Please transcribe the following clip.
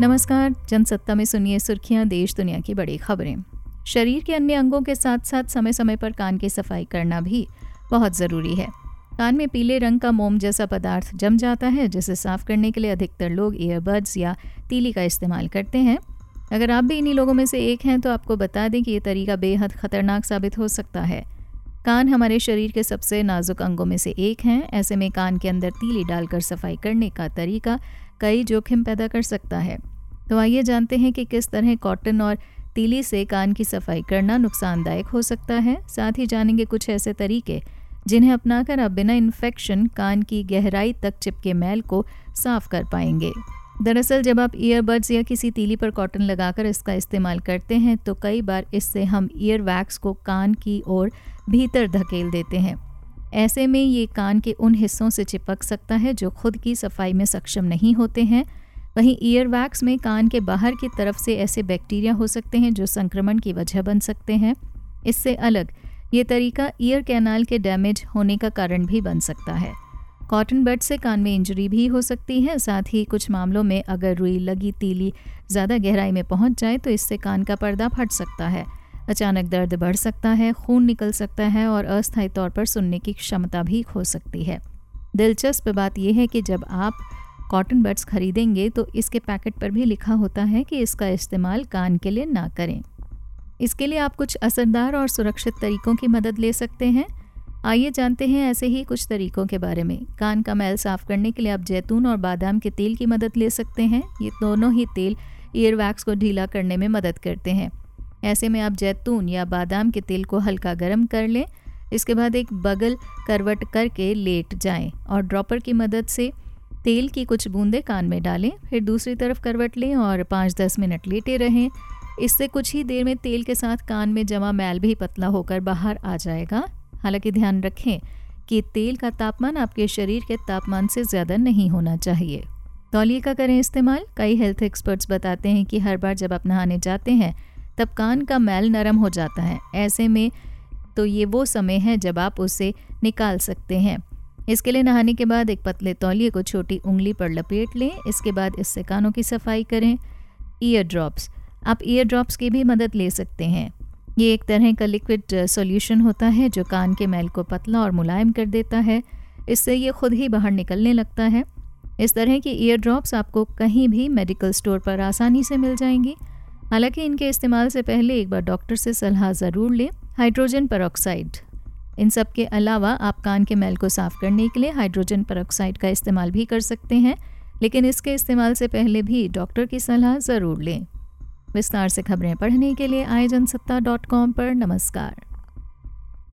नमस्कार, जनसत्ता में सुनिए सुर्खियाँ, देश दुनिया की बड़ी खबरें। शरीर के अन्य अंगों के साथ साथ समय समय पर कान की सफ़ाई करना भी बहुत ज़रूरी है। कान में पीले रंग का मोम जैसा पदार्थ जम जाता है, जिसे साफ़ करने के लिए अधिकतर लोग ईयरबड्स या तीली का इस्तेमाल करते हैं। अगर आप भी इन्हीं लोगों में से एक हैं तो आपको बता दें कि ये तरीका बेहद खतरनाक साबित हो सकता है। कान हमारे शरीर के सबसे नाजुक अंगों में से एक हैं। ऐसे में कान के अंदर तीली डालकर सफ़ाई करने का तरीका कई जोखिम पैदा कर सकता है। तो आइए जानते हैं कि किस तरह कॉटन और तीली से कान की सफ़ाई करना नुकसानदायक हो सकता है। साथ ही जानेंगे कुछ ऐसे तरीके, जिन्हें अपनाकर आप बिना इन्फेक्शन कान की गहराई तक चिपके मैल को साफ़ कर पाएँगे। दरअसल, जब आप ईयरबड्स या किसी तीली पर कॉटन लगाकर इसका इस्तेमाल करते हैं तो कई बार इससे हम ईयर वैक्स को कान की ओर भीतर धकेल देते हैं। ऐसे में ये कान के उन हिस्सों से चिपक सकता है जो खुद की सफ़ाई में सक्षम नहीं होते हैं। वहीं ईयर वैक्स में कान के बाहर की तरफ़ से ऐसे बैक्टीरिया हो सकते हैं जो संक्रमण की वजह बन सकते हैं। इससे अलग, ये तरीका ईयर कैनाल के डैमेज होने का कारण भी बन सकता है। कॉटन बड से कान में इंजरी भी हो सकती है, साथ ही कुछ मामलों में अगर रुई लगी, तीली ज़्यादा गहराई में पहुँच जाए तो इससे कान का पर्दा फट सकता है। अचानक दर्द बढ़ सकता है, खून निकल सकता है और अस्थायी तौर पर सुनने की क्षमता भी खो सकती है। दिलचस्प बात यह है कि जब आप कॉटन बड्स खरीदेंगे तो इसके पैकेट पर भी लिखा होता है कि इसका इस्तेमाल कान के लिए ना करें। इसके लिए आप कुछ असरदार और सुरक्षित तरीकों की मदद ले सकते हैं। आइए जानते हैं ऐसे ही कुछ तरीकों के बारे में। कान का मैल साफ़ करने के लिए आप जैतून और बादाम के तेल की मदद ले सकते हैं। ये दोनों ही तेल ईयर वैक्स को ढीला करने में मदद करते हैं। ऐसे में आप जैतून या बादाम के तेल को हल्का गर्म कर लें। इसके बाद एक बगल करवट करके लेट जाएँ और ड्रॉपर की मदद से तेल की कुछ बूंदें कान में डालें। फिर दूसरी तरफ़ करवट लें और पाँच दस मिनट लेटे रहें। इससे कुछ ही देर में तेल के साथ कान में जमा मैल भी पतला होकर बाहर आ जाएगा। हालाँकि ध्यान रखें कि तेल का तापमान आपके शरीर के तापमान से ज़्यादा नहीं होना चाहिए। तौलिए का करें इस्तेमाल। कई हेल्थ एक्सपर्ट्स बताते हैं कि हर बार जब आप नहाने जाते हैं तब कान का मैल नरम हो जाता है। ऐसे में तो ये वो समय है जब आप उसे निकाल सकते हैं। इसके लिए नहाने के बाद एक पतले तौलिए को छोटी उंगली पर लपेट लें। इसके बाद इससे कानों की सफ़ाई करें। ईयर ड्रॉप्स आप ईयर ड्रॉप्स की भी मदद ले सकते हैं। ये एक तरह का लिक्विड सॉल्यूशन होता है जो कान के मैल को पतला और मुलायम कर देता है। इससे ये खुद ही बाहर निकलने लगता है। इस तरह की ईयर ड्रॉप्स आपको कहीं भी मेडिकल स्टोर पर आसानी से मिल जाएँगी। हालाँकि इनके इस्तेमाल से पहले एक बार डॉक्टर से सलाह ज़रूर लें, हाइड्रोजन परऑक्साइड इन सब के अलावा आप कान के मैल को साफ़ करने के लिए हाइड्रोजन परऑक्साइड का इस्तेमाल भी कर सकते हैं, लेकिन इसके इस्तेमाल से पहले भी डॉक्टर की सलाह ज़रूर लें। विस्तार से खबरें पढ़ने के लिए आई डॉट कॉम पर नमस्कार।